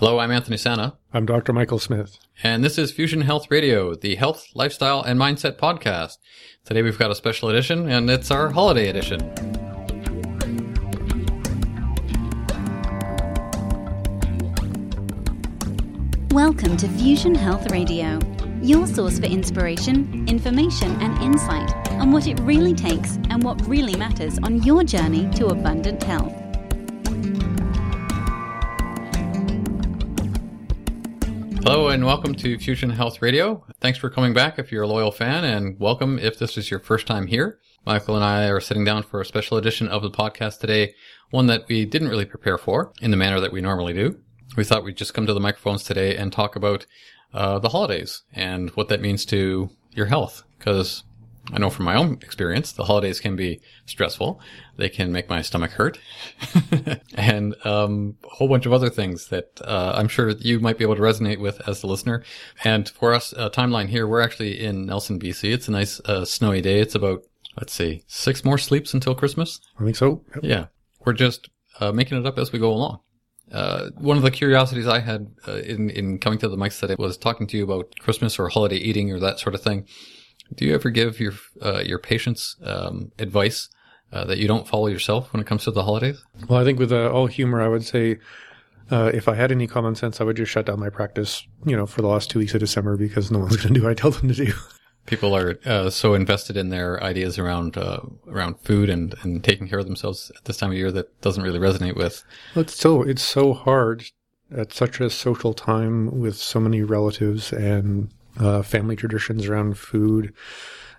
Hello, I'm Anthony Sana. I'm Dr. Michael Smith. And this is Fusion Health Radio, the health, lifestyle, and mindset podcast. Today we've got a special edition, and it's our holiday edition. Welcome to Fusion Health Radio, your source for inspiration, information, and insight on what it really takes and what really matters on your journey to abundant health. Hello and welcome to Fusion Health Radio. Thanks for coming back if you're a loyal fan, and welcome if this is your first time here. Michael and I are sitting down for a special edition of the podcast today, one that we didn't really prepare for in the manner that we normally do. We thought we'd just come to the microphones today and talk about uh, the holidays and what that means to your health, because I know from my own experience, the holidays can be stressful. They can make my stomach hurt and um, a whole bunch of other things that uh, I'm sure you might be able to resonate with as the listener. And for us, uh, timeline here, we're actually in Nelson, BC. It's a nice uh, snowy day. It's about, let's see, six more sleeps until Christmas. I think so. Yep. Yeah. We're just uh, making it up as we go along. Uh, one of the curiosities I had uh, in in coming to the mics today was talking to you about Christmas or holiday eating or that sort of thing. Do you ever give your uh, your patients um, advice uh, that you don't follow yourself when it comes to the holidays? Well, I think with uh, all humor, I would say uh, if I had any common sense, I would just shut down my practice, you know, for the last two weeks of December because no one's going to do what I tell them to do. People are uh, so invested in their ideas around uh, around food and, and taking care of themselves at this time of year that doesn't really resonate with. Well, it's so it's so hard at such a social time with so many relatives and uh, family traditions around food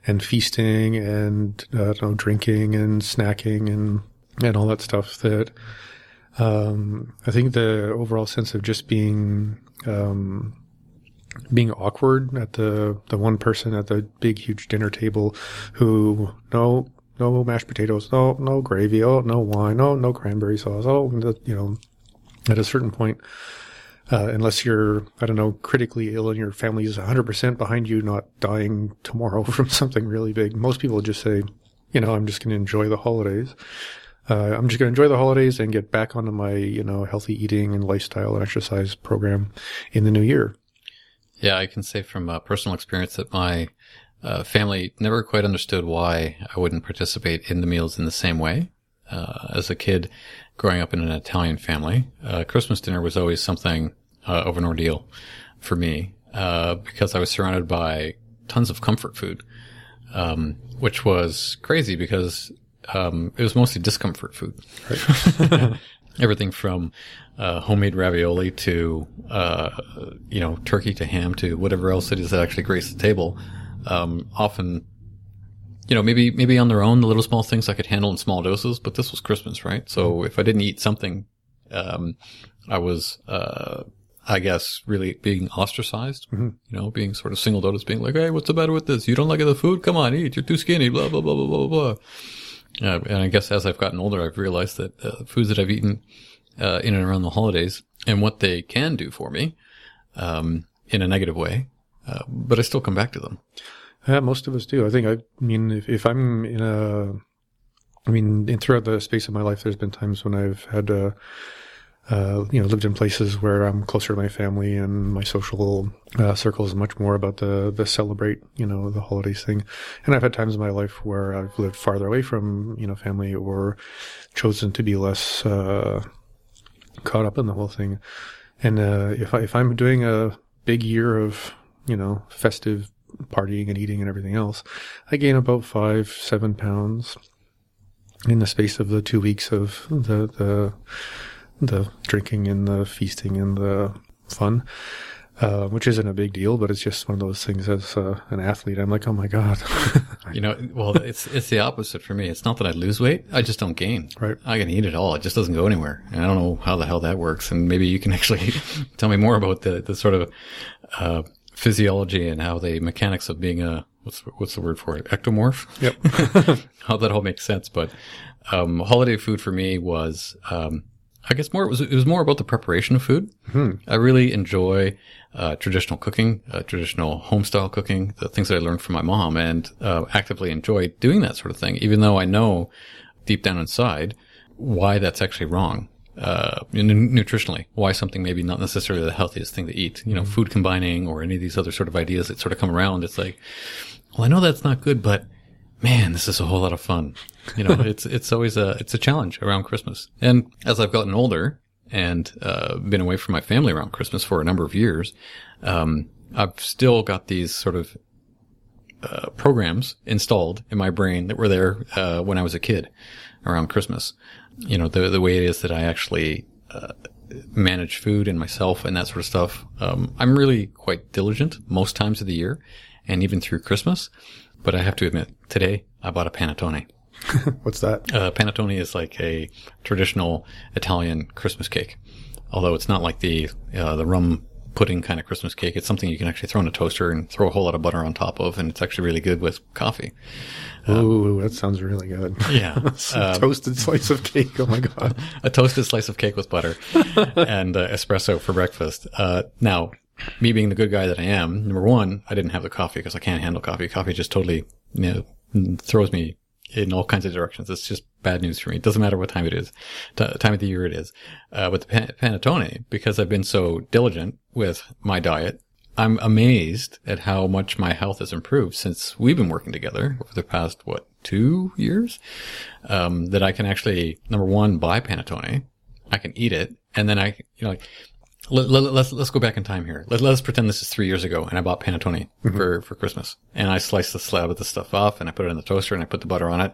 and feasting and uh, know, drinking and snacking and and all that stuff. That um, I think the overall sense of just being um, being awkward at the the one person at the big huge dinner table who no no mashed potatoes no no gravy oh no wine oh no cranberry sauce oh you know at a certain point uh, unless you're, I don't know, critically ill and your family is 100% behind you, not dying tomorrow from something really big. Most people just say, you know, I'm just going to enjoy the holidays. Uh, I'm just going to enjoy the holidays and get back onto my, you know, healthy eating and lifestyle and exercise program in the new year. Yeah, I can say from uh, personal experience that my uh, family never quite understood why I wouldn't participate in the meals in the same way. Uh, as a kid growing up in an Italian family, uh, Christmas dinner was always something uh, of an ordeal for me uh, because I was surrounded by tons of comfort food, um, which was crazy because um, it was mostly discomfort food. Right? Everything from uh, homemade ravioli to uh, you know turkey to ham to whatever else it is that actually grace the table. Um, often you know, maybe maybe on their own, the little small things I could handle in small doses, but this was Christmas, right? So if I didn't eat something, um, I was uh, I guess, really being ostracized, mm-hmm. you know, being sort of singled out as being like, Hey, what's the matter with this? You don't like the food? Come on, eat. You're too skinny, blah, blah, blah, blah, blah, blah. Uh, and I guess as I've gotten older, I've realized that uh, foods that I've eaten, uh, in and around the holidays and what they can do for me, um, in a negative way. Uh, but I still come back to them. Yeah, most of us do. I think, I mean, if, if I'm in a, I mean, in, throughout the space of my life, there's been times when I've had, uh, uh, you know, lived in places where I'm closer to my family and my social uh, circle is much more about the the celebrate, you know, the holidays thing. And I've had times in my life where I've lived farther away from, you know, family or chosen to be less uh, caught up in the whole thing. And uh, if I, if I'm doing a big year of, you know, festive partying and eating and everything else, I gain about five, seven pounds in the space of the two weeks of the the the drinking and the feasting and the fun, uh, which isn't a big deal, but it's just one of those things as uh, an athlete. I'm like, oh my God. you know, well, it's, it's the opposite for me. It's not that I lose weight. I just don't gain. Right. I can eat it all. It just doesn't go anywhere. And I don't know how the hell that works. And maybe you can actually tell me more about the, the sort of, uh, physiology and how the mechanics of being a, what's, what's the word for it? Ectomorph? Yep. how that all makes sense. But, um, holiday food for me was, um, I guess more it was it was more about the preparation of food. Hmm. I really enjoy uh, traditional cooking, uh, traditional homestyle cooking, the things that I learned from my mom, and uh, actively enjoy doing that sort of thing. Even though I know deep down inside why that's actually wrong. uh, nutritionally, why something maybe not necessarily the healthiest thing to eat, you know, food combining or any of these other sort of ideas that sort of come around. It's like, well, I know that's not good, but man, this is a whole lot of fun. You know, it's, it's always a, it's a challenge around Christmas. And as I've gotten older and, uh, been away from my family around Christmas for a number of years, um, I've still got these sort of, uh, programs installed in my brain that were there, uh, when I was a kid around Christmas. You know, the, the way it is that I actually, uh, manage food and myself and that sort of stuff. Um, I'm really quite diligent most times of the year and even through Christmas. But I have to admit, today I bought a panettone. What's that? Uh, panettone is like a traditional Italian Christmas cake. Although it's not like the, uh, the rum pudding kind of Christmas cake. It's something you can actually throw in a toaster and throw a whole lot of butter on top of, and it's actually really good with coffee. Ooh, that sounds really good. Yeah. Um, toasted slice of cake. Oh my god. a toasted slice of cake with butter and uh, espresso for breakfast. Uh, now, me being the good guy that I am, number one, I didn't have the coffee because I can't handle coffee. Coffee just totally, you know, throws me in all kinds of directions. It's just bad news for me. It doesn't matter what time it is, t- time of the year it is. Uh, but the pan- panettone, because I've been so diligent with my diet, I'm amazed at how much my health has improved since we've been working together over the past, what, two years? Um, that I can actually, number one, buy panettone. I can eat it. And then I, you know, like, let, let, let's let's go back in time here. Let, let's pretend this is three years ago, and I bought panettone mm-hmm. for for Christmas, and I sliced the slab of the stuff off, and I put it in the toaster, and I put the butter on it.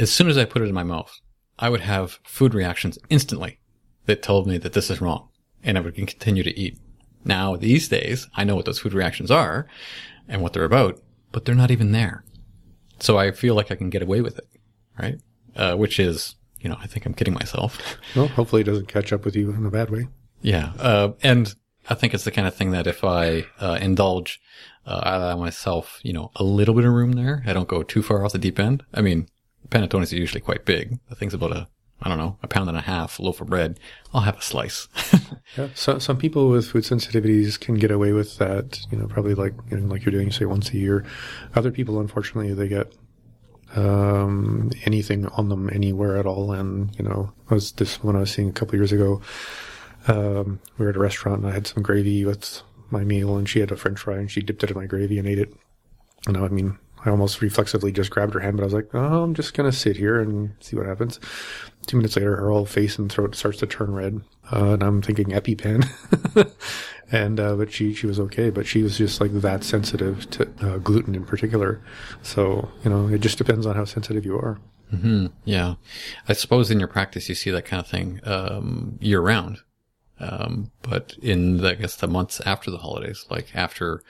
As soon as I put it in my mouth, I would have food reactions instantly that told me that this is wrong, and I would continue to eat. Now these days, I know what those food reactions are and what they're about, but they're not even there. So I feel like I can get away with it, right? Uh, which is, you know, I think I'm kidding myself. Well, hopefully it doesn't catch up with you in a bad way. Yeah. Uh, and I think it's the kind of thing that if I uh, indulge, uh, I allow myself, you know, a little bit of room there. I don't go too far off the deep end. I mean, panettones are usually quite big. The thing's about a, I don't know, a pound and a half loaf of bread. I'll have a slice. yeah. So, some people with food sensitivities can get away with that, you know, probably like, you know, like you're doing, say, once a year. Other people, unfortunately, they get um, anything on them anywhere at all. And, you know, I was this one I was seeing a couple years ago um, we were at a restaurant and I had some gravy with my meal and she had a french fry and she dipped it in my gravy and ate it. And I mean, I almost reflexively just grabbed her hand, but I was like, oh, I'm just going to sit here and see what happens. Two minutes later, her whole face and throat starts to turn red. Uh, and I'm thinking EpiPen. and, uh, but she, she was okay, but she was just like that sensitive to uh, gluten in particular. So, you know, it just depends on how sensitive you are. Mm-hmm. Yeah. I suppose in your practice, you see that kind of thing, um, year round. Um, but in the, I guess the months after the holidays, like after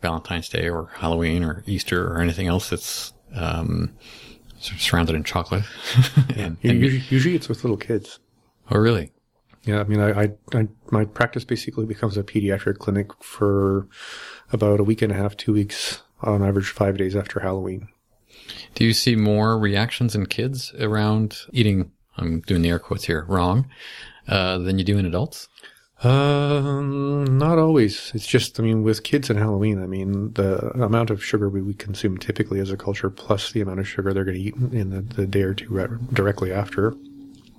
Valentine's Day or Halloween or Easter or anything else that's, um, sort of surrounded in chocolate. and, and usually, usually, it's with little kids. Oh, really? Yeah. I mean, I, I, I, my practice basically becomes a pediatric clinic for about a week and a half, two weeks on average, five days after Halloween. Do you see more reactions in kids around eating? I'm doing the air quotes here wrong uh, than you do in adults? Um, not always. It's just, I mean, with kids and Halloween, I mean, the amount of sugar we, we consume typically as a culture, plus the amount of sugar they're going to eat in the, the, day or two directly after.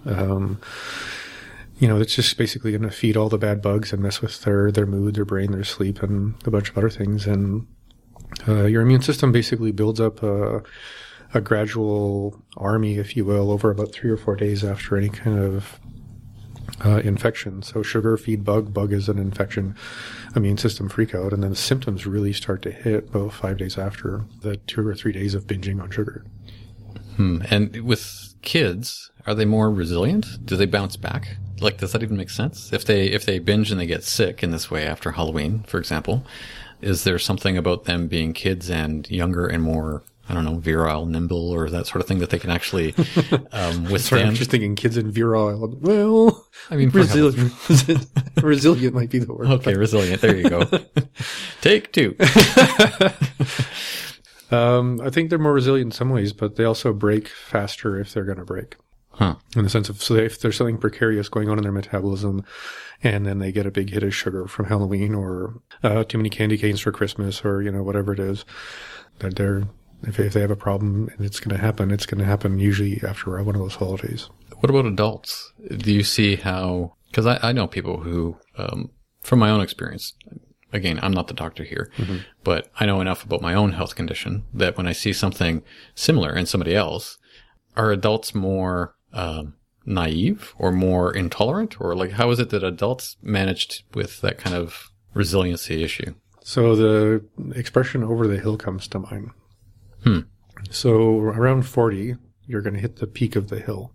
Um, you know, it's just basically going to feed all the bad bugs and mess with their, their mood, their brain, their sleep, and a bunch of other things. And uh, your immune system basically builds up a, a gradual army, if you will, over about three or four days after any kind of uh, infection. So sugar feed bug, bug is an infection, immune system freak out, and then the symptoms really start to hit about five days after the two or three days of binging on sugar. Hmm. And with kids, are they more resilient? Do they bounce back? Like, does that even make sense? If they if they binge and they get sick in this way after Halloween, for example, is there something about them being kids and younger and more I don't know, virile, nimble, or that sort of thing that they can actually um, withstand. Sorry, I'm just thinking kids in virile. Well, I mean, resilient. resilient might be the word. Okay, resilient. There you go. Take two. um, I think they're more resilient in some ways, but they also break faster if they're going to break. Huh. In the sense of, so if there's something precarious going on in their metabolism, and then they get a big hit of sugar from Halloween or uh, too many candy canes for Christmas or you know whatever it is, that they're if, if they have a problem and it's going to happen, it's going to happen usually after one of those holidays. What about adults? Do you see how? Because I, I know people who, um, from my own experience, again, I'm not the doctor here, but I know enough about my own health condition that when I see something similar in somebody else, are adults more um, naive or more intolerant, or like how is it that adults managed with that kind of resiliency issue? So the expression over the hill comes to mind. Hmm. So around 40, you're going to hit the peak of the hill.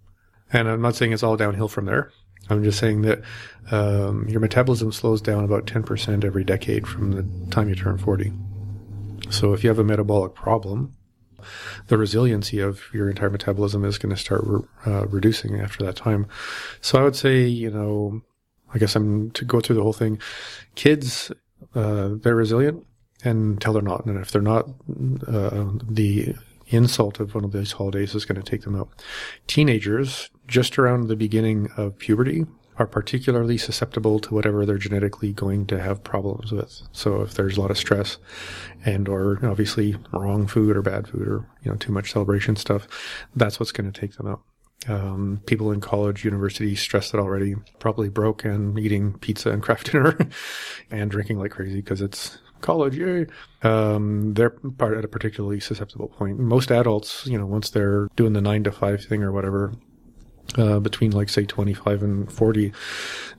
And I'm not saying it's all downhill from there. I'm just saying that um, your metabolism slows down about 10% every decade from the time you turn 40. So if you have a metabolic problem, the resiliency of your entire metabolism is going to start re- uh, reducing after that time. So I would say, you know, I guess I'm to go through the whole thing. Kids, uh, they're resilient until they're not. And if they're not, uh, the insult of one of these holidays is going to take them out. Teenagers, just around the beginning of puberty, are particularly susceptible to whatever they're genetically going to have problems with. So if there's a lot of stress and or obviously wrong food or bad food or, you know, too much celebration stuff, that's what's going to take them out. Um, people in college, university, stressed it already, probably broke and eating pizza and Kraft dinner and drinking like crazy because it's college, yay. Um, they're part at a particularly susceptible point. Most adults, you know, once they're doing the nine to five thing or whatever, uh, between like say 25 and 40,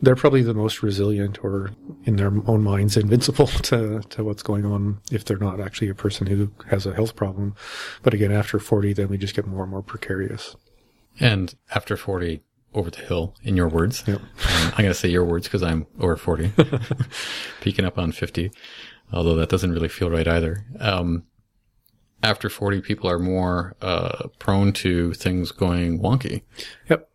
they're probably the most resilient or in their own minds invincible to, to what's going on if they're not actually a person who has a health problem. But again, after 40, then we just get more and more precarious. And after 40, over the hill, in your words. Yep. Um, I'm going to say your words because I'm over 40, peaking up on 50, although that doesn't really feel right either. Um, after 40, people are more uh, prone to things going wonky. Yep.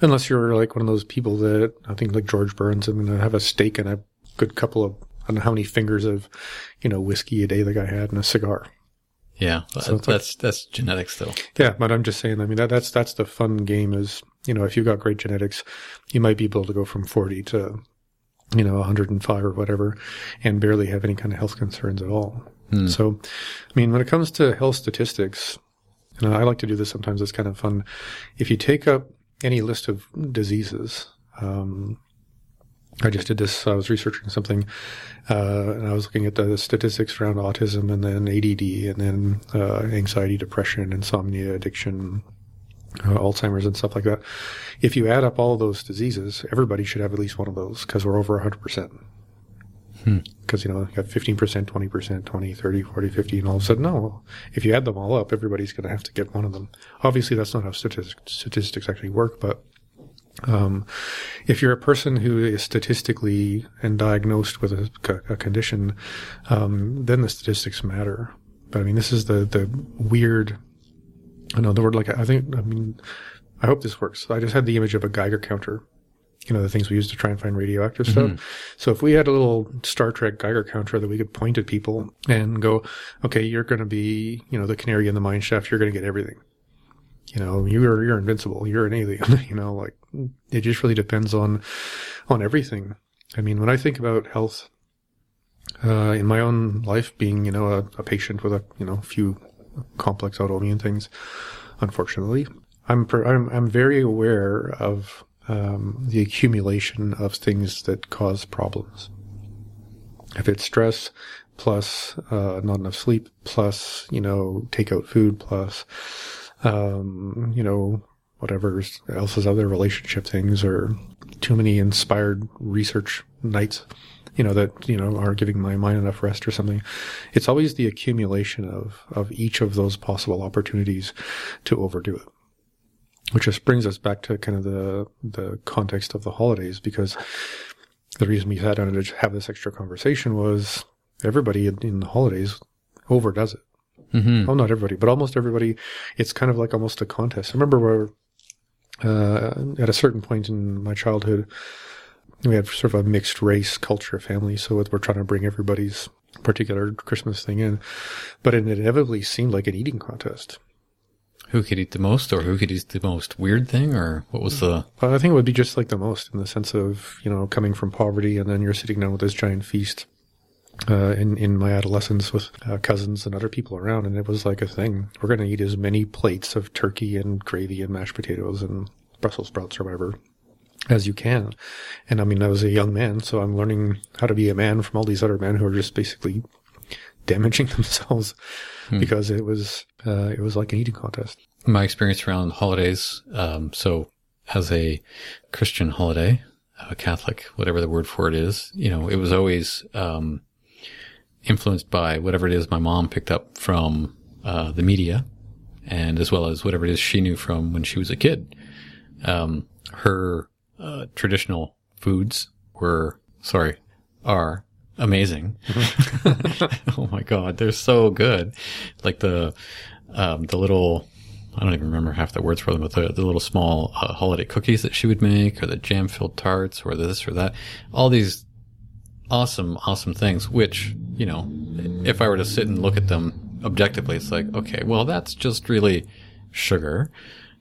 Unless you're like one of those people that I think like George Burns, I'm going to have a steak and a good couple of, I don't know how many fingers of, you know, whiskey a day the guy had and a cigar. Yeah, So it's that's that's genetics though. Yeah, but I'm just saying. I mean, that, that's that's the fun game. Is you know, if you've got great genetics, you might be able to go from 40 to, you know, 105 or whatever, and barely have any kind of health concerns at all. So, I mean, when it comes to health statistics, and I like to do this sometimes. It's kind of fun. If you take up any list of diseases, um, I just did this. I was researching something, uh, and I was looking at the statistics around autism, and then ADD, and then uh, anxiety, depression, insomnia, addiction, uh, Alzheimer's, and stuff like that. If you add up all of those diseases, everybody should have at least one of those because we're over 100 percent. Because you know, you got 15 percent, 20 percent, 20, 30, 40, 50, and all of a sudden, no. If you add them all up, everybody's going to have to get one of them. Obviously, that's not how statistics, statistics actually work, but um, if you're a person who is statistically and diagnosed with a, a condition, um, then the statistics matter. But I mean, this is the the weird. I know the word like I think. I mean, I hope this works. I just had the image of a Geiger counter. You know, the things we use to try and find radioactive stuff. So if we had a little Star Trek Geiger counter that we could point at people and go, okay, you're going to be, you know, the canary in the mine shaft. You're going to get everything you know, you're you're invincible. You're an alien. you know, like it just really depends on on everything. I mean, when I think about health uh, in my own life, being you know a, a patient with a you know few complex autoimmune things, unfortunately, I'm per, I'm I'm very aware of um, the accumulation of things that cause problems. If it's stress plus uh, not enough sleep plus you know takeout food plus um, you know, whatever else is other relationship things or too many inspired research nights, you know, that, you know, are giving my mind enough rest or something. It's always the accumulation of, of each of those possible opportunities to overdo it. Which just brings us back to kind of the, the context of the holidays because the reason we sat down to have this extra conversation was everybody in, in the holidays overdoes it. Mm-hmm. Well, not everybody, but almost everybody. It's kind of like almost a contest. I remember where, uh, at a certain point in my childhood, we had sort of a mixed race culture family. So we're trying to bring everybody's particular Christmas thing in, but it inevitably seemed like an eating contest. Who could eat the most, or who could eat the most weird thing, or what was the? Uh, I think it would be just like the most in the sense of, you know, coming from poverty and then you're sitting down with this giant feast. Uh, in, in my adolescence with uh, cousins and other people around. And it was like a thing. We're going to eat as many plates of turkey and gravy and mashed potatoes and Brussels sprouts or whatever as you can. And I mean, I was a young man, so I'm learning how to be a man from all these other men who are just basically damaging themselves because it was uh, it was like an eating contest. My experience around holidays. Um, so, as a Christian holiday, a Catholic, whatever the word for it is, you know, it was always um, influenced by whatever it is my mom picked up from uh, the media, and as well as whatever it is she knew from when she was a kid. Um, her uh, traditional foods were, sorry, are amazing. oh my god, they're so good. Like the um, the little I don't even remember half the words for them, but the, the little small uh, holiday cookies that she would make, or the jam filled tarts, or this or that. All these awesome, awesome things, which, you know, if I were to sit and look at them objectively, it's like, okay, well, that's just really sugar,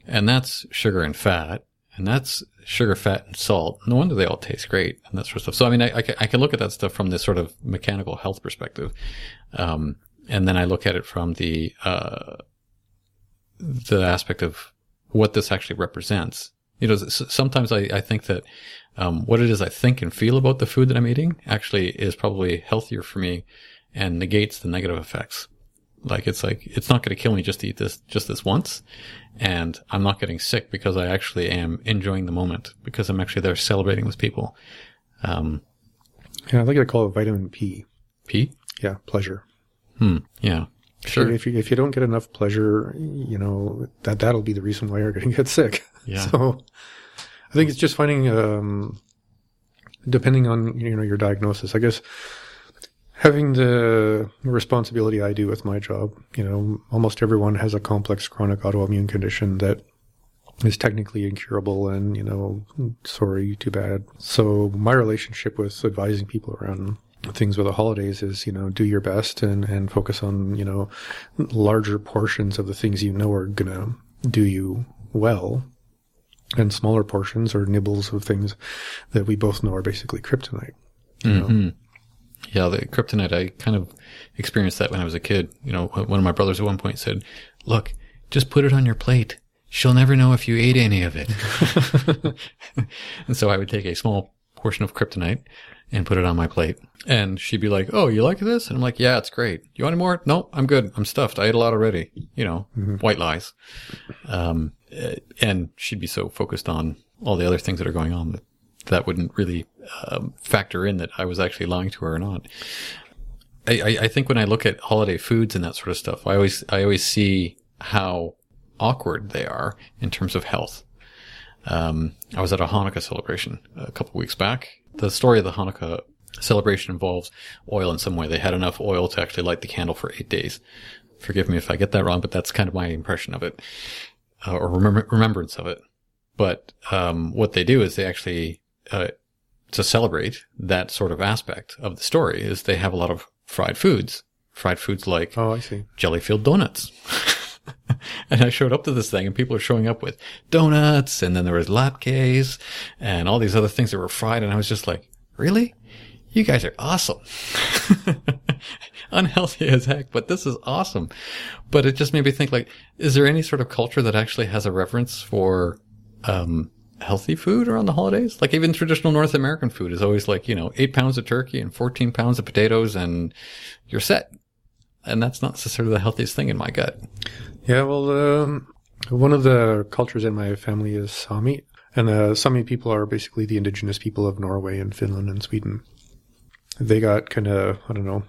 and that's sugar and fat, and that's sugar, fat, and salt. No wonder they all taste great and that sort of stuff. So, I mean, I, I, can, I can look at that stuff from this sort of mechanical health perspective. Um, and then I look at it from the, uh, the aspect of what this actually represents. You know, sometimes I, I think that, um, what it is I think and feel about the food that I'm eating actually is probably healthier for me and negates the negative effects. Like it's like, it's not going to kill me just to eat this, just this once. And I'm not getting sick because I actually am enjoying the moment because I'm actually there celebrating with people. Um, yeah, I like to call it vitamin P. P? Yeah, pleasure. Hmm. Yeah. Sure. If you if you don't get enough pleasure, you know that that'll be the reason why you're going to get sick. Yeah. So, I think it's just finding, um, depending on you know your diagnosis. I guess having the responsibility I do with my job, you know, almost everyone has a complex chronic autoimmune condition that is technically incurable and, you know, sorry, too bad. So my relationship with advising people around things with the holidays is, you know, do your best and, and focus on, you know, larger portions of the things you know are going to do you well and smaller portions or nibbles of things that we both know are basically kryptonite. Mm-hmm. Yeah, the kryptonite, I kind of experienced that when I was a kid. You know, one of my brothers at one point said, look, just put it on your plate. She'll never know if you ate any of it. and so I would take a small portion of kryptonite and put it on my plate. And she'd be like, Oh, you like this? And I'm like, Yeah, it's great. You want any more? No, I'm good. I'm stuffed. I ate a lot already. You know, mm-hmm. white lies. Um, and she'd be so focused on all the other things that are going on that that wouldn't really um, factor in that I was actually lying to her or not. I, I, think when I look at holiday foods and that sort of stuff, I always I always see how awkward they are in terms of health. Um, I was at a Hanukkah celebration a couple weeks back. The story of the Hanukkah celebration involves oil in some way. They had enough oil to actually light the candle for eight days. Forgive me if I get that wrong, but that's kind of my impression of it, uh, or remembrance of it. But um, what they do is they actually uh, to celebrate that sort of aspect of the story is they have a lot of fried foods, fried foods like oh, I see, jelly filled donuts. and I showed up to this thing and people are showing up with donuts and then there was latkes and all these other things that were fried. And I was just like, really? You guys are awesome. Unhealthy as heck, but this is awesome. But it just made me think like, is there any sort of culture that actually has a reverence for, um, healthy food around the holidays. Like even traditional North American food is always like, you know, eight pounds of turkey and 14 pounds of potatoes and you're set. And that's not necessarily the healthiest thing in my gut. Yeah. Well, um, one of the cultures in my family is Sami. And the Sami people are basically the indigenous people of Norway and Finland and Sweden. They got kind of, I don't know,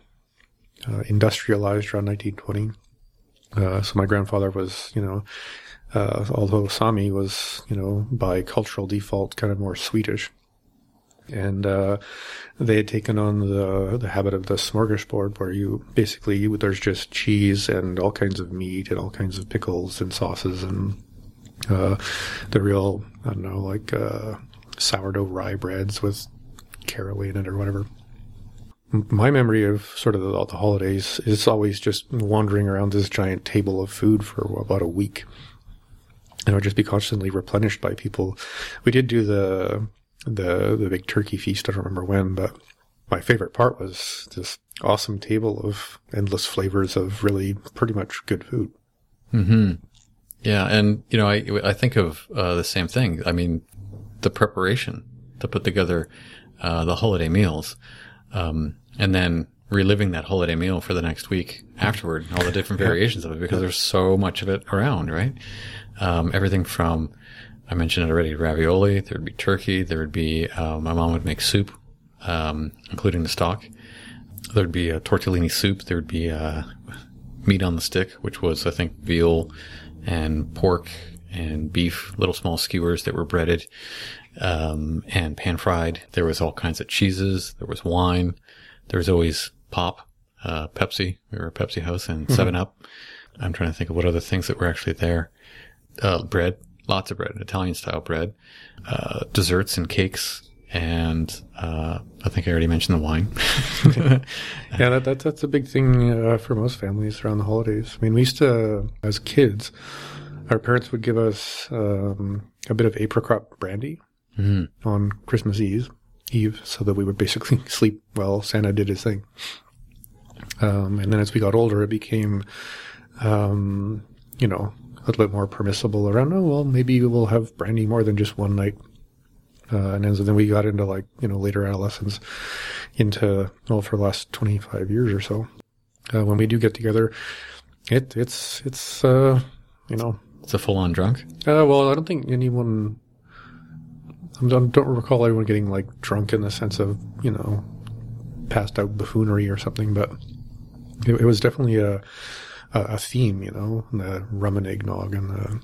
uh, industrialized around 1920. Uh, so my grandfather was, you know, uh, although Sami was, you know, by cultural default kind of more Swedish. And uh, they had taken on the the habit of the smorgasbord, where you basically there's just cheese and all kinds of meat and all kinds of pickles and sauces and uh, the real I don't know like uh, sourdough rye breads with caraway in it or whatever. My memory of sort of the, the holidays is always just wandering around this giant table of food for about a week and would just be constantly replenished by people. We did do the the the big turkey feast. I don't remember when, but my favorite part was this awesome table of endless flavors of really pretty much good food. Hmm. Yeah, and you know, I I think of uh, the same thing. I mean, the preparation to put together uh, the holiday meals, um, and then reliving that holiday meal for the next week afterward, all the different variations of it, because there's so much of it around, right? Um, everything from I mentioned it already, ravioli. There would be turkey. There would be uh, my mom would make soup, um, including the stock. There would be a tortellini soup. There would be uh, meat on the stick, which was I think veal and pork and beef, little small skewers that were breaded um, and pan fried. There was all kinds of cheeses. There was wine. There was always pop, uh, Pepsi. We were a Pepsi house and 7 Up. I'm trying to think of what other things that were actually there. Uh, bread, lots of bread, Italian style bread, uh, desserts and cakes. And, uh, I think I already mentioned the wine. Yeah, that, that, that's a big thing uh, for most families around the holidays. I mean, we used to, as kids, our parents would give us um, a bit of apricot brandy on Christmas Eve, Eve, so that we would basically sleep while Santa did his thing. Um, and then as we got older, it became, um, you know, a little bit more permissible around. Oh well, maybe we'll have brandy more than just one night. Uh, and then, so then we got into like you know later adolescence, into well for the last twenty five years or so. Uh, when we do get together, it it's it's uh, you know it's a full on drunk. uh, well, I don't think anyone. I don't, recall anyone getting like drunk in the sense of you know, passed out buffoonery or something, but it, it was definitely a, a a theme, you know, the rum and eggnog and the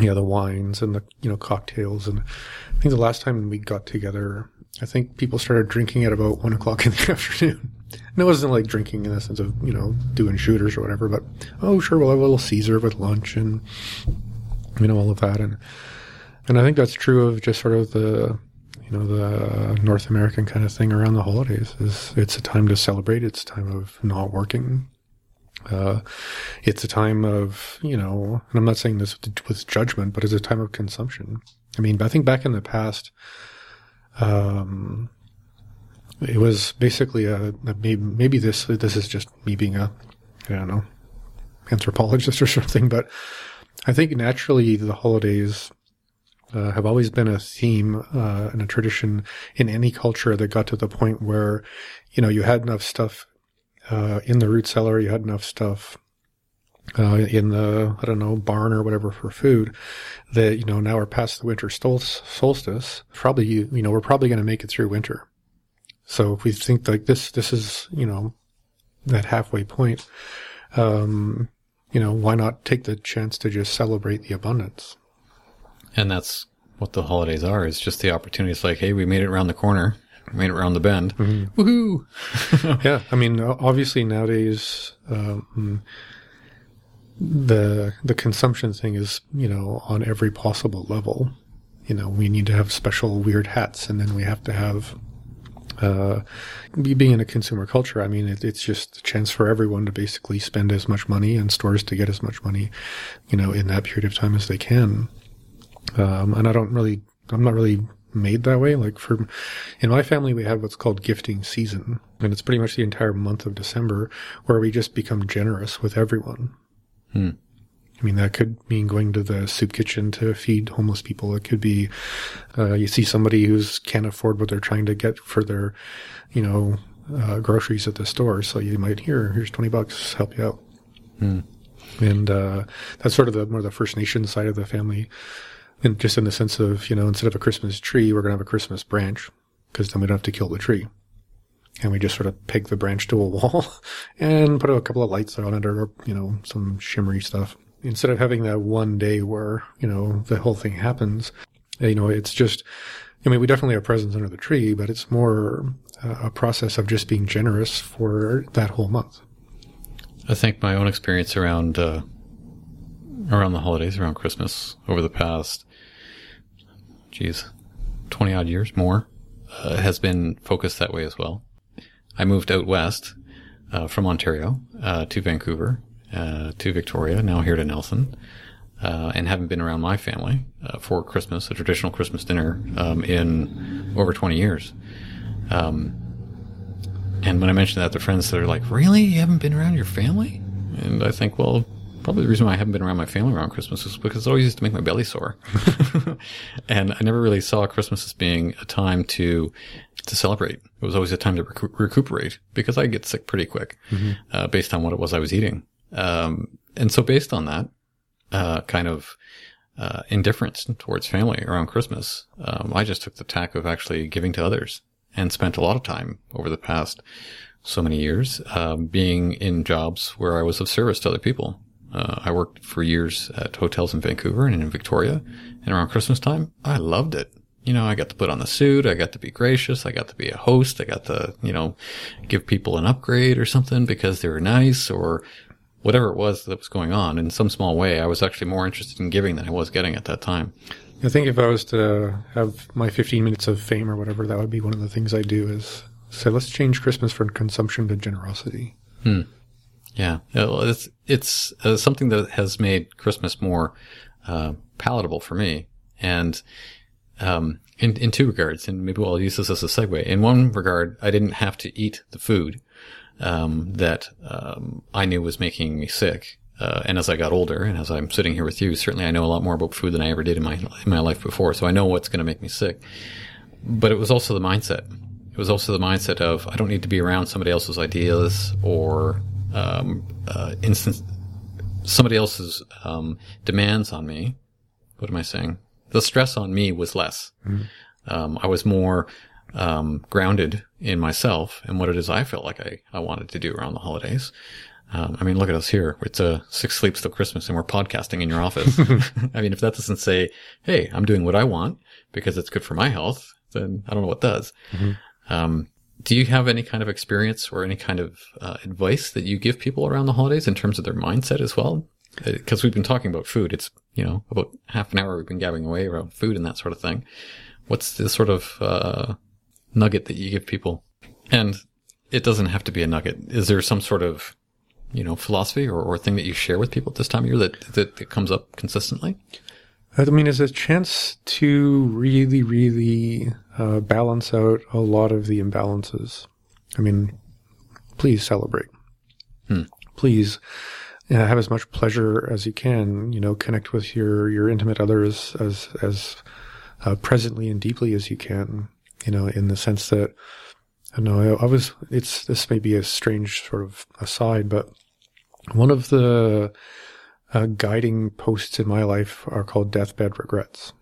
yeah the wines and the you know cocktails and I think the last time we got together, I think people started drinking at about one o'clock in the afternoon. And it wasn't like drinking in the sense of you know doing shooters or whatever, but oh sure, we'll have a little Caesar with lunch and you know all of that and and I think that's true of just sort of the you know the North American kind of thing around the holidays is it's a time to celebrate. It's a time of not working. Uh, it's a time of you know and I'm not saying this with, judgment but it's a time of consumption. I mean I think back in the past um it was basically a, a maybe, maybe this this is just me being a I don't know anthropologist or something but I think naturally the holidays uh, have always been a theme uh, and a tradition in any culture that got to the point where, you know, you had enough stuff uh, in the root cellar, you had enough stuff uh, in the I don't know barn or whatever for food that you know now we're past the winter solstice. solstice probably you, you know we're probably going to make it through winter. So if we think like this, this is you know that halfway point. Um, you know, why not take the chance to just celebrate the abundance? And that's what the holidays are. It's just the opportunity. It's like, hey, we made it around the corner, we made it around the bend. Woohoo! yeah, I mean, obviously nowadays, um, the the consumption thing is you know on every possible level. You know, we need to have special weird hats, and then we have to have. Uh, being in a consumer culture, I mean, it, it's just a chance for everyone to basically spend as much money and stores to get as much money, you know, in that period of time as they can. Um, and I don't really, I'm not really made that way. Like for, in my family, we have what's called gifting season, and it's pretty much the entire month of December where we just become generous with everyone. Hmm. I mean, that could mean going to the soup kitchen to feed homeless people. It could be, uh, you see somebody who's can't afford what they're trying to get for their, you know, uh, groceries at the store. So you might hear, here's 20 bucks, help you out. And, uh, that's sort of the more the First Nation side of the family. And just in the sense of, you know, instead of a Christmas tree, we're going to have a Christmas branch because then we don't have to kill the tree. And we just sort of peg the branch to a wall and put a couple of lights on it or, you know, some shimmery stuff. Instead of having that one day where, you know, the whole thing happens, you know, it's just, I mean, we definitely have presents under the tree, but it's more uh, a process of just being generous for that whole month. I think my own experience around uh, around the holidays, around Christmas, over the past, geez, twenty odd years more, uh, has been focused that way as well. I moved out west uh, from Ontario uh, to Vancouver, uh, to Victoria, now here to Nelson, uh, and haven't been around my family uh, for Christmas, a traditional Christmas dinner, um, in over twenty years. Um, and when I mention that to friends, they're like, "Really? You haven't been around your family?" And I think, well, probably the reason why I haven't been around my family around Christmas is because it always used to make my belly sore. and I never really saw Christmas as being a time to, to celebrate. It was always a time to recu- recuperate because I get sick pretty quick, mm-hmm. uh, based on what it was I was eating. Um, and so based on that, uh, kind of, uh, indifference towards family around Christmas, um, I just took the tack of actually giving to others and spent a lot of time over the past so many years, um, being in jobs where I was of service to other people. Uh, I worked for years at hotels in Vancouver and in Victoria, and around Christmas time, I loved it. You know, I got to put on the suit, I got to be gracious, I got to be a host, I got to, you know, give people an upgrade or something because they were nice or whatever it was that was going on in some small way. I was actually more interested in giving than I was getting at that time. I think if I was to have my 15 minutes of fame or whatever, that would be one of the things I do is say, let's change Christmas from consumption to generosity. Hmm. Yeah, it's it's uh, something that has made Christmas more uh, palatable for me, and um, in in two regards, and maybe I'll use this as a segue. In one regard, I didn't have to eat the food um, that um, I knew was making me sick. Uh, and as I got older, and as I'm sitting here with you, certainly I know a lot more about food than I ever did in my in my life before. So I know what's going to make me sick. But it was also the mindset. It was also the mindset of I don't need to be around somebody else's ideas or um, uh, instance, somebody else's um, demands on me. What am I saying? The stress on me was less. Mm-hmm. Um, I was more um, grounded in myself and what it is I felt like I, I wanted to do around the holidays. Um, I mean, look at us here. It's a six sleeps till Christmas and we're podcasting in your office. I mean, if that doesn't say, Hey, I'm doing what I want because it's good for my health, then I don't know what does. Mm-hmm. Do you have any kind of experience or any kind of uh, advice that you give people around the holidays in terms of their mindset as well? Because uh, we've been talking about food. It's, you know, about half an hour we've been gabbing away around food and that sort of thing. What's the sort of, uh, nugget that you give people? And it doesn't have to be a nugget. Is there some sort of, you know, philosophy or, or thing that you share with people at this time of year that, that, that comes up consistently? I mean, it's a chance to really, really uh, balance out a lot of the imbalances. I mean, please celebrate. Hmm. Please uh, have as much pleasure as you can. You know, connect with your your intimate others as as uh, presently and deeply as you can. You know, in the sense that I know I, I was. It's this may be a strange sort of aside, but one of the uh, guiding posts in my life are called deathbed regrets.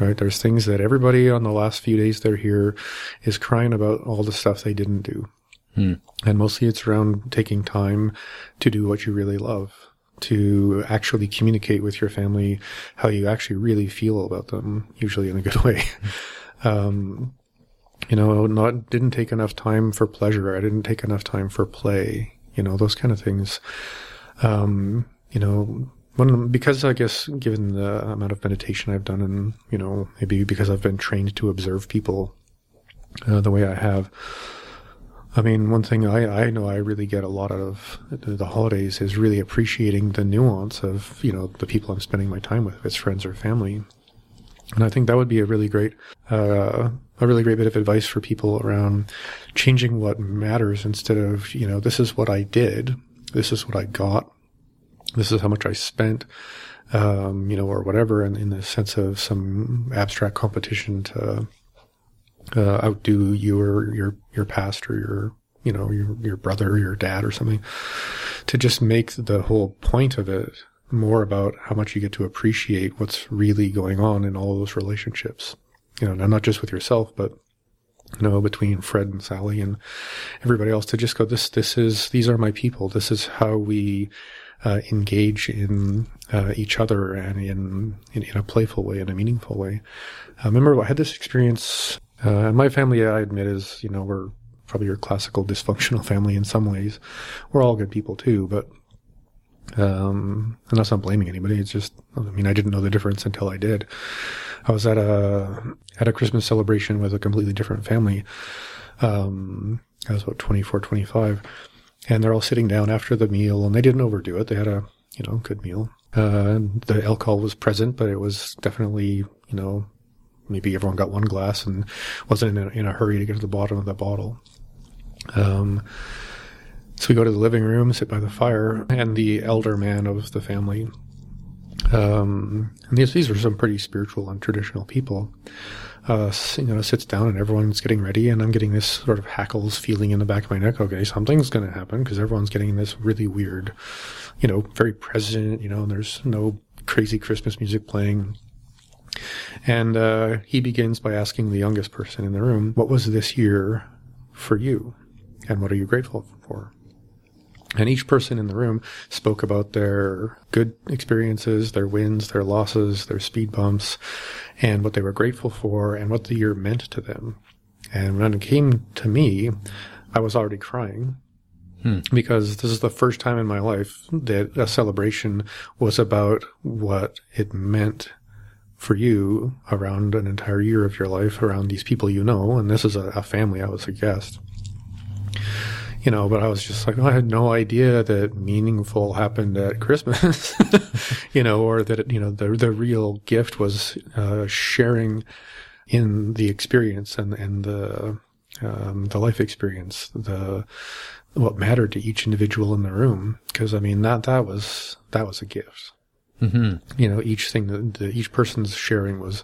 Right? There's things that everybody on the last few days they're here is crying about all the stuff they didn't do. Hmm. And mostly it's around taking time to do what you really love, to actually communicate with your family how you actually really feel about them, usually in a good way. um, you know, not, didn't take enough time for pleasure. I didn't take enough time for play, you know, those kind of things. Um, you know, one because I guess given the amount of meditation I've done, and you know, maybe because I've been trained to observe people uh, the way I have. I mean, one thing I, I know I really get a lot out of the holidays is really appreciating the nuance of, you know, the people I'm spending my time with, if it's friends or family. And I think that would be a really great, uh, a really great bit of advice for people around changing what matters instead of, you know, this is what I did. This is what I got this is how much I spent, um, you know, or whatever, and in the sense of some abstract competition to uh, outdo you or your your past or your you know your your brother or your dad or something, to just make the whole point of it more about how much you get to appreciate what's really going on in all those relationships. You know, not just with yourself, but you know, between Fred and Sally and everybody else to just go, this, this is, these are my people. This is how we uh, engage in uh, each other and in, in, in a playful way, in a meaningful way. I remember I had this experience. Uh, my family, I admit, is you know we're probably your classical dysfunctional family in some ways. We're all good people too, but um, and that's not blaming anybody. It's just, I mean, I didn't know the difference until I did. I was at a at a Christmas celebration with a completely different family. Um, I was about 24, 25 and they're all sitting down after the meal, and they didn't overdo it. They had a you know good meal. Uh, the alcohol was present, but it was definitely you know maybe everyone got one glass and wasn't in a, in a hurry to get to the bottom of the bottle. Um, So we go to the living room, sit by the fire, and the elder man of the family. Um, and these these were some pretty spiritual and traditional people. Uh, you know, sits down and everyone's getting ready, and I'm getting this sort of hackles feeling in the back of my neck. Okay, something's going to happen because everyone's getting this really weird, you know, very present. You know, and there's no crazy Christmas music playing. And uh, he begins by asking the youngest person in the room, "What was this year for you, and what are you grateful for?" And each person in the room spoke about their good experiences, their wins, their losses, their speed bumps, and what they were grateful for and what the year meant to them. And when it came to me, I was already crying hmm. because this is the first time in my life that a celebration was about what it meant for you around an entire year of your life, around these people you know. And this is a, a family. I was a guest you know, but I was just like, oh, I had no idea that meaningful happened at Christmas, you know, or that, you know, the, the real gift was, uh, sharing in the experience and, and the, um, the life experience, the, what mattered to each individual in the room. Cause I mean, that, that was, that was a gift. Mm-hmm. You know, each thing that the, each person's sharing was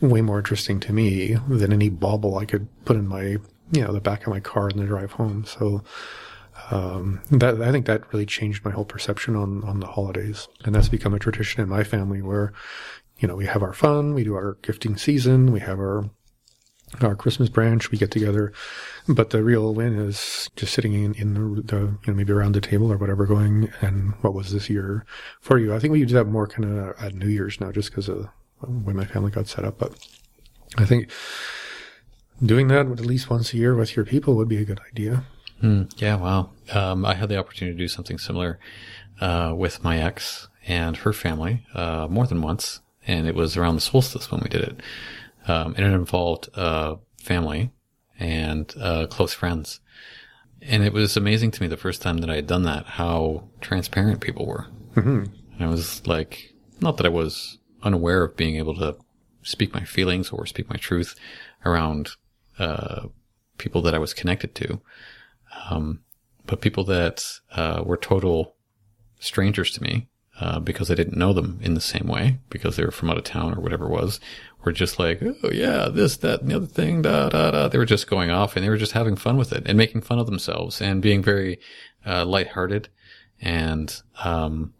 way more interesting to me than any bauble I could put in my you know the back of my car in the drive home. So um, that I think that really changed my whole perception on on the holidays, and that's become a tradition in my family where you know we have our fun, we do our gifting season, we have our our Christmas branch, we get together, but the real win is just sitting in, in the, the, you know, maybe around the table or whatever going, and what was this year for you? I think we do that more kind of at New Year's now just because of the way my family got set up, but I think doing that at least once a year with your people would be a good idea. Mm, yeah, wow. Um, I had the opportunity to do something similar uh, with my ex and her family uh, more than once, and it was around the solstice when we did it. Um, and it involved uh, family and uh, close friends. And it was amazing to me the first time that I had done that, how transparent people were. Mm-hmm. And I was like, not that I was unaware of being able to speak my feelings or speak my truth around uh, people that I was connected to, um, but people that uh, were total strangers to me uh, because I didn't know them in the same way because they were from out of town or whatever it was. Were just like, oh yeah, this, that, and the other thing, da da da. They were just going off and they were just having fun with it and making fun of themselves and being very uh, lighthearted and um,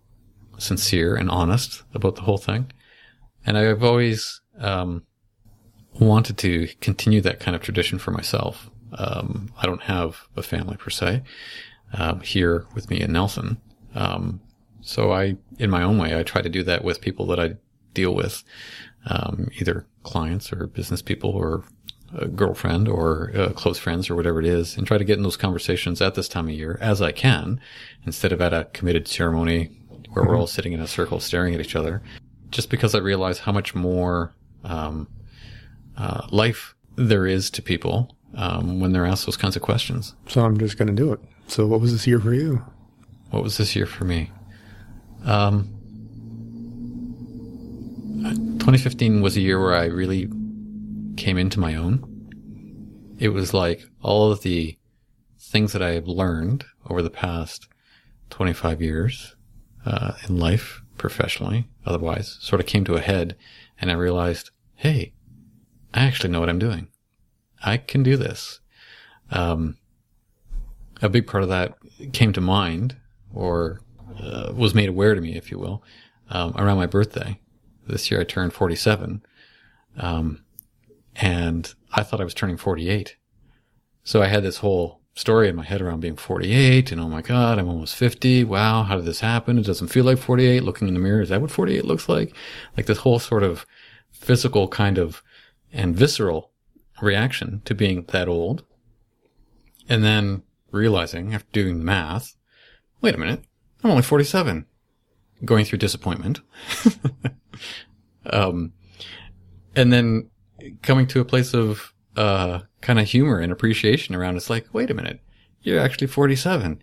sincere and honest about the whole thing. And I've always um, wanted to continue that kind of tradition for myself. Um, I don't have a family per se um, here with me in Nelson. Um, so I, in my own way, I try to do that with people that I deal with, um, either clients or business people or a girlfriend or uh, close friends or whatever it is, and try to get in those conversations at this time of year as I can, instead of at a committed ceremony where mm-hmm. we're all sitting in a circle staring at each other. Just because I realize how much more um, uh, life there is to people um, when they're asked those kinds of questions. So I'm just going to do it. So what was this year for you? What was this year for me? Um, 2015 was a year where I really came into my own. It was like all of the things that I have learned over the past 25 years uh, in life, professionally, otherwise, sort of came to a head, and I realized, hey, I actually know what I'm doing. I can do this. Um, a big part of that came to mind or uh, was made aware to me, if you will, um, around my birthday. This year I turned 47. Um, and I thought I was turning 48. So I had this whole story in my head around being 48 and oh my God, I'm almost 50. Wow. How did this happen? It doesn't feel like 48. Looking in the mirror. Is that what 48 looks like? Like this whole sort of physical kind of and visceral reaction to being that old. And then realizing after doing the math, wait a minute, I'm only 47. Going through disappointment. um, and then coming to a place of, uh, kind of humor and appreciation around it's like, wait a minute, you're actually 47.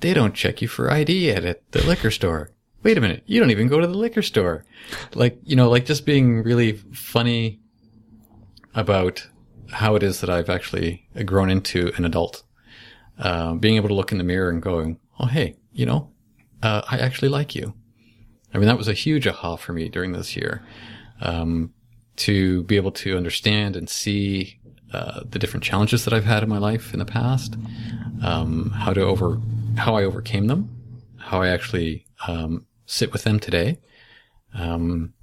They don't check you for ID at, at the liquor store. Wait a minute, you don't even go to the liquor store. Like, you know, like just being really funny about how it is that I've actually grown into an adult. uh, being able to look in the mirror and going, "Oh, hey, you know, uh, I actually like you." I mean, that was a huge aha for me during this year. Um, to be able to understand and see uh, the different challenges that I've had in my life in the past, um, how to over, how I overcame them, how I actually um, sit with them today, um,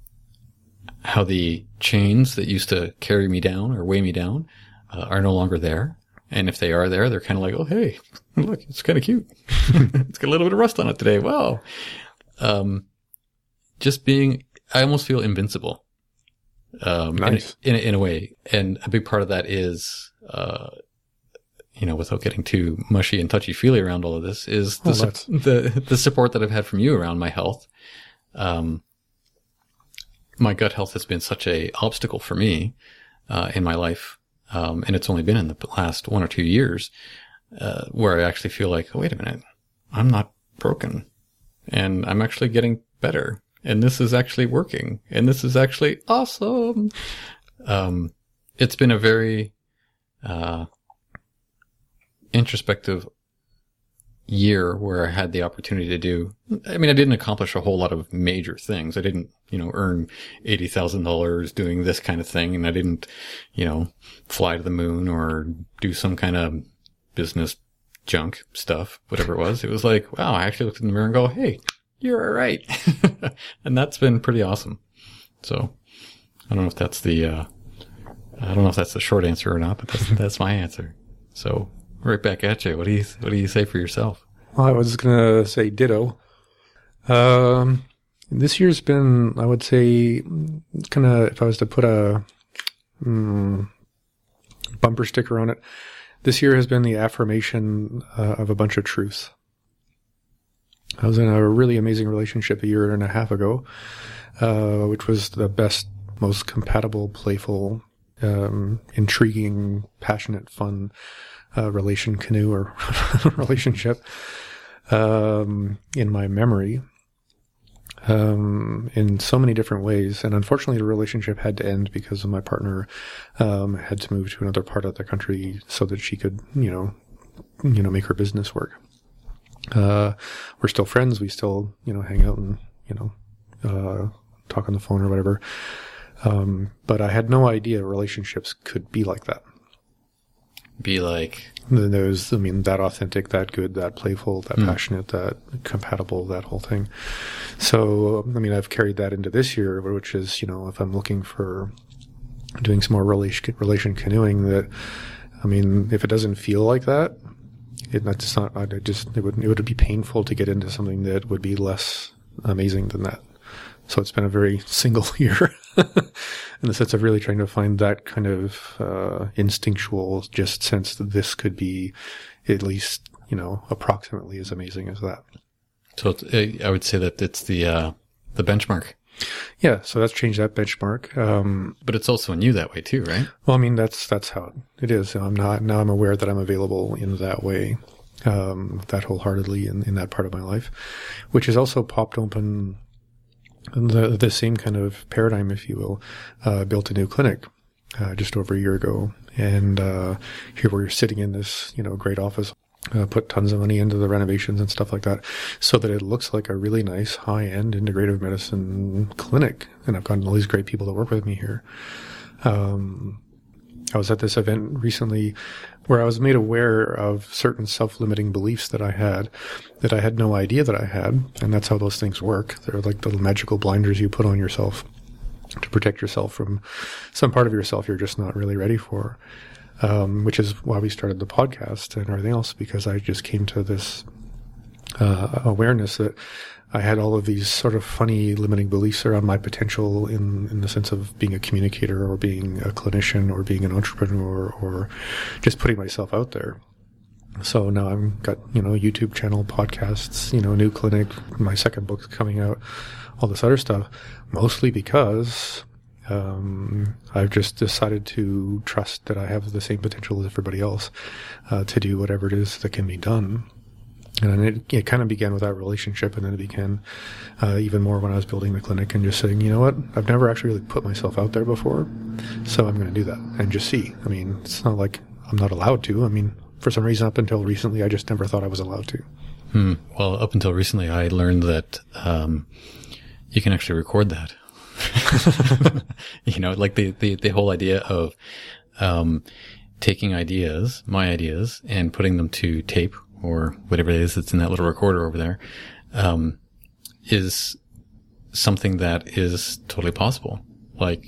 how the chains that used to carry me down or weigh me down uh, are no longer there. And if they are there, they're kind of like, oh, hey, look, it's kind of cute. it's got a little bit of rust on it today. Wow. Um, just being, I almost feel invincible. Um, Nice. in, in, in a way. And a big part of that is, uh, you know, without getting too mushy and touchy feely around all of this, is the, Oh, su- the the support that I've had from you around my health. Um, my gut health has been such a obstacle for me uh, in my life, um, and it's only been in the last one or two years uh, where I actually feel like, oh, wait a minute, I'm not broken, and I'm actually getting better, and this is actually working, and this is actually awesome. Um, it's been a very uh, introspective year where I had the opportunity to do. I mean, I didn't accomplish a whole lot of major things. I didn't, you know, earn eighty thousand dollars doing this kind of thing, and I didn't, you know, fly to the moon or do some kind of business junk stuff, whatever it was. It was like, wow, I actually looked in the mirror and go, hey, you're all right, and that's been pretty awesome. So, I don't know if that's the, uh, I don't know if that's the short answer or not, but that's that's my answer. So, right back at you. What do you what do you say for yourself? Well, I was gonna say ditto. Um, this year's been, I would say, kind of. If I was to put a mm, bumper sticker on it, this year has been the affirmation uh, of a bunch of truths. I was in a really amazing relationship a year and a half ago, uh, which was the best, most compatible, playful, um, intriguing, passionate, fun uh, relation canoe or relationship um, in my memory um, in so many different ways. And unfortunately, the relationship had to end because my partner um, had to move to another part of the country so that she could, you know, you know, make her business work. Uh, we're still friends. We still, you know, hang out and, you know, uh, talk on the phone or whatever. Um, but I had no idea relationships could be like that. Be like, Then there's, I mean, that authentic, that good, that playful, that hmm. passionate, that compatible, that whole thing. So, I mean, I've carried that into this year, which is, you know, if I'm looking for doing some more relation, relation canoeing, that, I mean, if it doesn't feel like that, it, that's not, I just, it would, it would be painful to get into something that would be less amazing than that. So it's been a very single year in the sense of really trying to find that kind of uh, instinctual just sense that this could be at least, you know, approximately as amazing as that. so it's, uh, I would say that it's the uh, the benchmark, Yeah, so that's changed that benchmark. Um, but it's also in you that way too, right? well, I mean, that's that's how it is. I'm not now. I'm aware that I'm available in that way, um, that wholeheartedly in, in that part of my life, which has also popped open the the same kind of paradigm, if you will. Uh, built a new clinic uh, just over a year ago, and uh, here we're sitting in this you know great office. Uh, put tons of money into the renovations and stuff like that, so that it looks like a really nice high-end integrative medicine clinic. And I've gotten all these great people to work with me here. I was at this event recently where I was made aware of certain self-limiting beliefs that I had that I had no idea that I had. And that's how those things work. They're like the magical blinders you put on yourself to protect yourself from some part of yourself you're just not really ready for. Um, which is why we started the podcast and everything else because I just came to this uh, awareness that I had all of these sort of funny limiting beliefs around my potential in, in the sense of being a communicator or being a clinician or being an entrepreneur or just putting myself out there. So now I've got, you know, YouTube channel, podcasts, you know, new clinic, my second book's coming out, all this other stuff, mostly because um, I've just decided to trust that I have the same potential as everybody else uh, to do whatever it is that can be done. And it, it kind of began with that relationship, and then it began uh, even more when I was building the clinic and just saying, you know what, I've never actually really put myself out there before, so I'm going to do that and just see. I mean, it's not like I'm not allowed to. I mean, for some reason, up until recently, I just never thought I was allowed to. Hmm. Well, up until recently, I learned that um, you can actually record that. you know, like the, the, the whole idea of um, taking ideas, my ideas, and putting them to tape or whatever it is that's in that little recorder over there, um, is something that is totally possible. Like,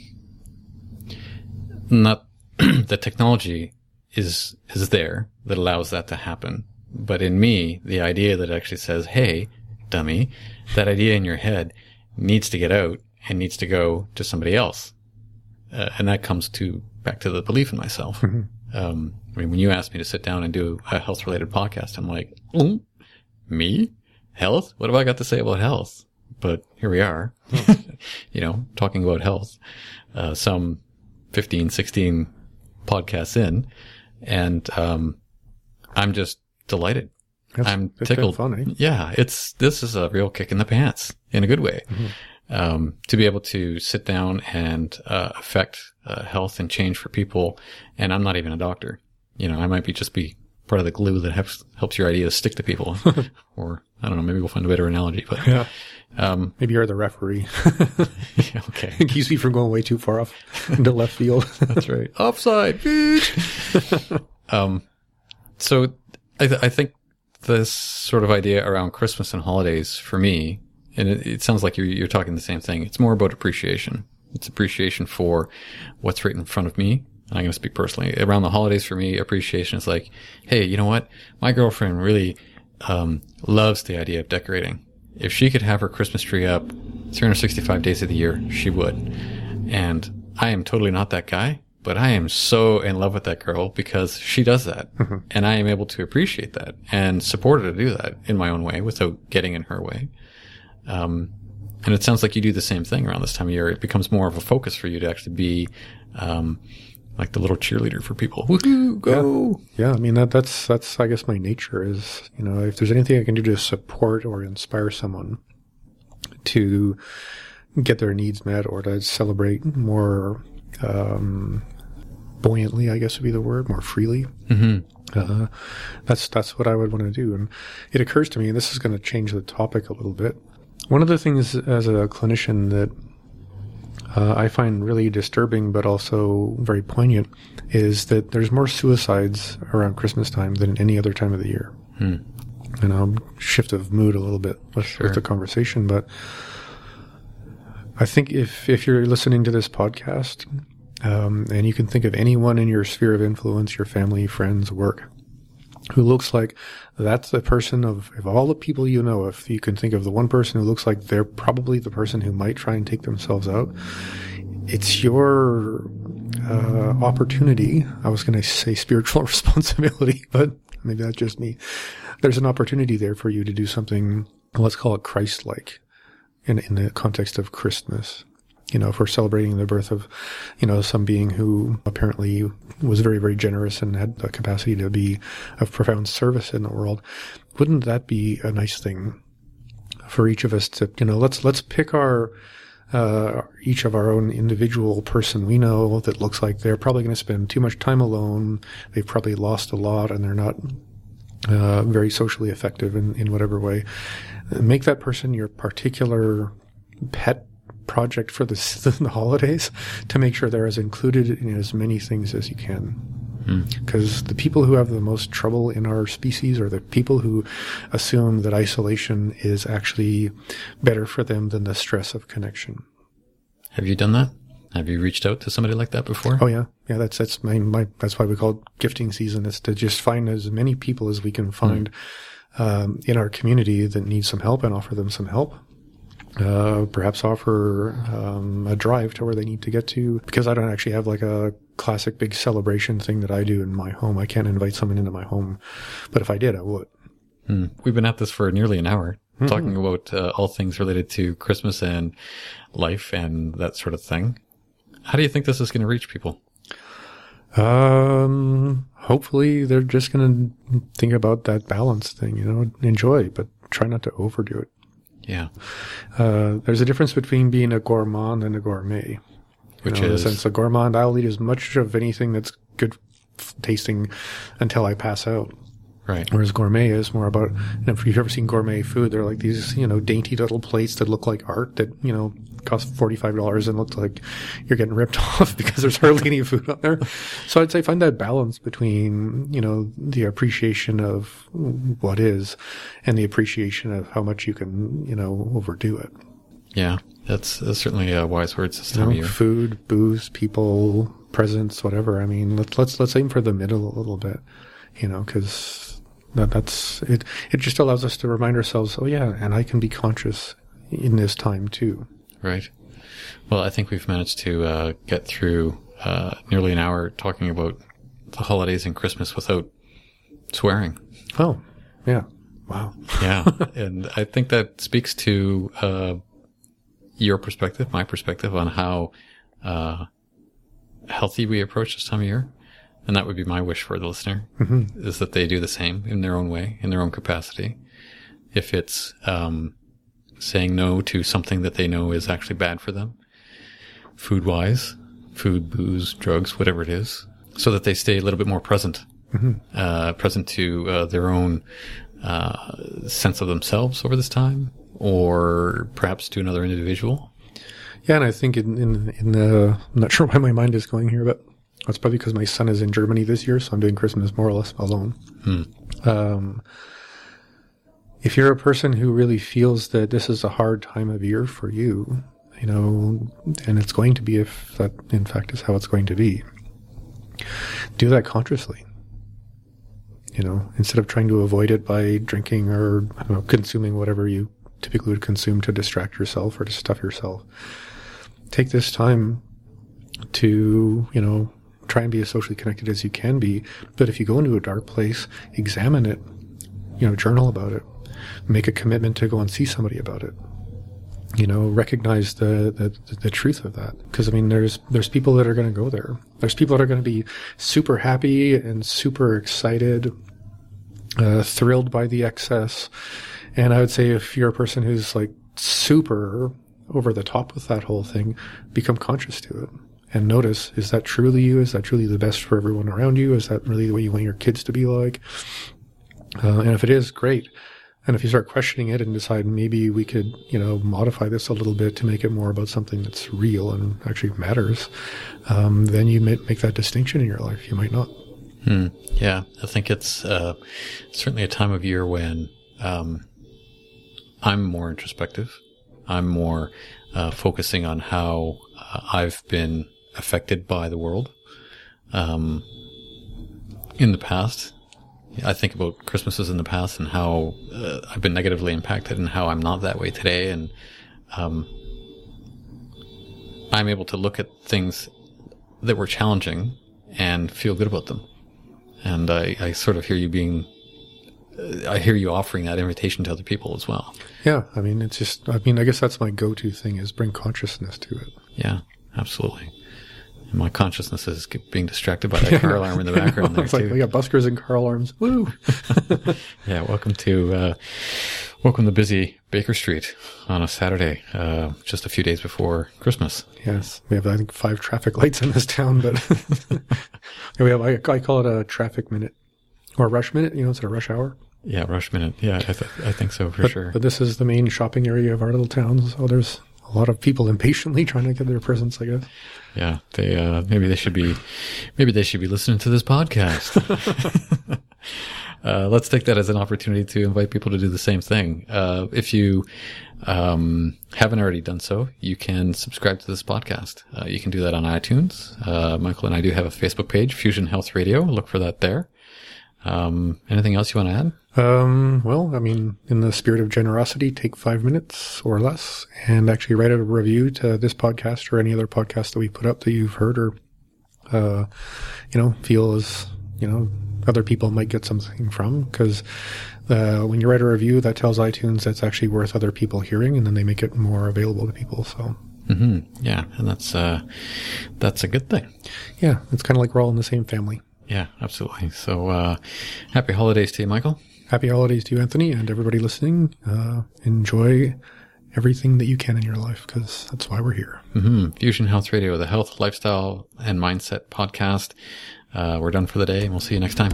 not the technology is is there that allows that to happen. But in me, the idea that actually says, "Hey, dummy," that idea in your head needs to get out and needs to go to somebody else, uh, and that comes to back to the belief in myself. Um, I mean, when you asked me to sit down and do a health related podcast, I'm like, mm, me? Health? What have I got to say about health? But here we are, you know, talking about health, uh, some 15, 16 podcasts in. And, um, I'm just delighted. That's, I'm tickled. fun, eh? Yeah, it's this is a real kick in the pants in a good way. Um, to be able to sit down and uh, affect uh, health and change for people, and I'm not even a doctor. You know, I might be just be part of the glue that helps helps your ideas stick to people. or I don't know, maybe we'll find a better analogy. But Yeah. um, Maybe you're the referee. yeah, okay, It keeps me from going way too far off into left field. that's right. Offside. um, so I, th- I think this sort of idea around Christmas and holidays for me, and it, it sounds like you're, you're talking the same thing. It's more about appreciation. It's appreciation for what's right in front of me. I'm going to speak personally around the holidays for me. Appreciation is like, Hey, you know what? My girlfriend really, um, loves the idea of decorating. If she could have her Christmas tree up 365 days of the year, she would. And I am totally not that guy, but I am so in love with that girl because she does that. And I am able to appreciate that and support her to do that in my own way without getting in her way. Um, and it sounds like you do the same thing around this time of year. It becomes more of a focus for you to actually be, um, like the little cheerleader for people. Woohoo, go. yeah, I mean that that's that's I guess my nature is you know if there's anything I can do to support or inspire someone to get their needs met or to celebrate more um, buoyantly, I guess would be the word, more freely. hmm Uh, that's that's what I would want to do. And it occurs to me, and this is going to change the topic a little bit. One of the things as a clinician that uh, I find really disturbing, but also very poignant, is that there's more suicides around Christmas time than any other time of the year. Hmm. And I'll shift of mood a little bit with, Sure. with the conversation, but I think if if you're listening to this podcast, um, and you can think of anyone in your sphere of influence, your family, friends, work, who looks like that's the person of, of all the people you know, if you can think of the one person who looks like they're probably the person who might try and take themselves out, it's your uh, opportunity. I was going to say spiritual responsibility, but maybe that's just me. There's an opportunity there for you to do something, let's call it Christ like in, in the context of Christmas. You know, we're celebrating the birth of, you know, some being who apparently was very, very generous and had the capacity to be of profound service in the world, wouldn't that be a nice thing for each of us to, you know, let's, let's pick our, uh, each of our own individual person we know that looks like they're probably going to spend too much time alone. They've probably lost a lot and they're not uh, very socially effective in, in whatever way. Make that person your particular pet project for the, the holidays to make sure they're as included in as many things as you can. Because the people who have the most trouble in our species are the people who assume that isolation is actually better for them than the stress of connection. Have you done that? Have you reached out to somebody like that before? Oh yeah, yeah. That's that's my, my that's why we call it gifting season. Is to just find as many people as we can find um, in our community that need some help and offer them some help. Uh, perhaps offer um, a drive to where they need to get to because I don't actually have like a classic big celebration thing that I do in my home. I can't invite someone into my home, but if I did, I would. Hmm. We've been at this for nearly an hour, talking about uh, all things related to Christmas and life and that sort of thing. How do you think this is going to reach people? Um, hopefully they're just going to think about that balance thing, you know, enjoy, but try not to overdo it. Yeah. Uh, there's a difference between being a gourmand and a gourmet. Which know, in the is- sense a gourmand, I'll eat as much of anything that's good tasting until I pass out. Right. Whereas gourmet is more about, and if you've ever seen gourmet food, they're like these, you know, dainty little plates that look like art that, you know, cost $45 and look like you're getting ripped off because there's hardly any food on there. So I'd say find that balance between, you know, the appreciation of what is and the appreciation of how much you can, you know, overdo it. Yeah. That's, that's certainly a wise words this You time know, of year. food, booze, people, presents, whatever. I mean, let's, let's, let's aim for the middle a little bit, you know, cause that, that's it. It just allows us to remind ourselves, oh yeah, and I can be conscious in this time too. Right. Well, I think we've managed to uh, get through uh, nearly an hour talking about the holidays and Christmas without swearing. Oh, yeah. Wow. Yeah. and I think that speaks to uh, your perspective, my perspective on how uh, healthy we approach this time of year. And that would be my wish for the listener is that they do the same in their own way, in their own capacity. If it's um, saying no to something that they know is actually bad for them, food wise, food, booze, drugs, whatever it is, so that they stay a little bit more present, uh, present to uh, their own uh, sense of themselves over this time, or perhaps to another individual. Yeah, and I think in in, in the I'm not sure why my mind is going here, but that's probably because my son is in Germany this year, so I'm doing Christmas more or less alone. Um, if you're a person who really feels that this is a hard time of year for you, you know, and it's going to be if that in fact is how it's going to be, do that consciously. You know, instead of trying to avoid it by drinking or know, consuming whatever you typically would consume to distract yourself or to stuff yourself take this time to, you know, try and be as socially connected as you can be. But if you go into a dark place, examine it, you know, journal about it, make a commitment to go and see somebody about it. You know, recognize the, the, the truth of that. Cause I mean, there's, there's people that are going to go there. There's people that are going to be super happy and super excited, uh, thrilled by the excess. And I would say if you're a person who's like super over the top with that whole thing, become conscious to it and notice, is that truly you? Is that truly the best for everyone around you? Is that really the way you want your kids to be like? Uh, and if it is, great. And if you start questioning it and decide maybe we could, you know, modify this a little bit to make it more about something that's real and actually matters, um, then you may make that distinction in your life. You might not. Hmm. Yeah, I think it's uh, certainly a time of year when um, I'm more introspective. I'm more uh, focusing on how uh, I've been affected by the world. Um, in the past, I think about Christmases in the past and how uh, I've been negatively impacted and how I'm not that way today. And um, I'm able to look at things that were challenging and feel good about them. And I, I sort of hear you being, uh, I hear you offering that invitation to other people as well. Yeah. I mean, it's just, I mean, I guess that's my go-to thing is bring consciousness to it. Yeah, absolutely. And my consciousness is being distracted by that car alarm in the background there it's like we got buskers and car alarms. Woo! Yeah, welcome to uh, welcome to busy Baker Street on a Saturday, uh, just a few days before Christmas. Yes, we have I think five traffic lights in this town, but we have I, I call it a traffic minute or rush minute. You know, it's a rush hour. Yeah, rush minute. Yeah, I, th- I think so for sure. But this is the main shopping area of our little town, so there's a lot of people impatiently trying to get their presents. I guess. Yeah, they uh, maybe they should be maybe they should be listening to this podcast. uh, let's take that as an opportunity to invite people to do the same thing. Uh, if you um, haven't already done so, you can subscribe to this podcast. Uh, you can do that on iTunes. Uh, Michael and I do have a Facebook page, Fusion Health Radio. Look for that there. Um, anything else you want to add? Um, well, I mean, in the spirit of generosity, take five minutes or less and actually write a review to this podcast or any other podcast that we put up that you've heard or, uh, you know, feel as, you know, other people might get something from because, uh, when you write a review, that tells iTunes that's actually worth other people hearing and then they make it more available to people. So, hmm Yeah, and that's uh, that's a good thing. yeah, it's kind of like we're all in the same family. Yeah, absolutely. So, uh, happy holidays to you, Michael. Happy holidays to you, Anthony, and everybody listening. Uh, enjoy everything that you can in your life because that's why we're here. hmm Fusion Health Radio, the health, lifestyle, and mindset podcast. uh, we're done for the day, and we'll see you next time.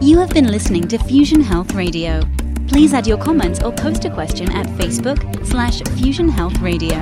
You have been listening to Fusion Health Radio. Please add your comments or post a question at Facebook slash Fusion Health Radio.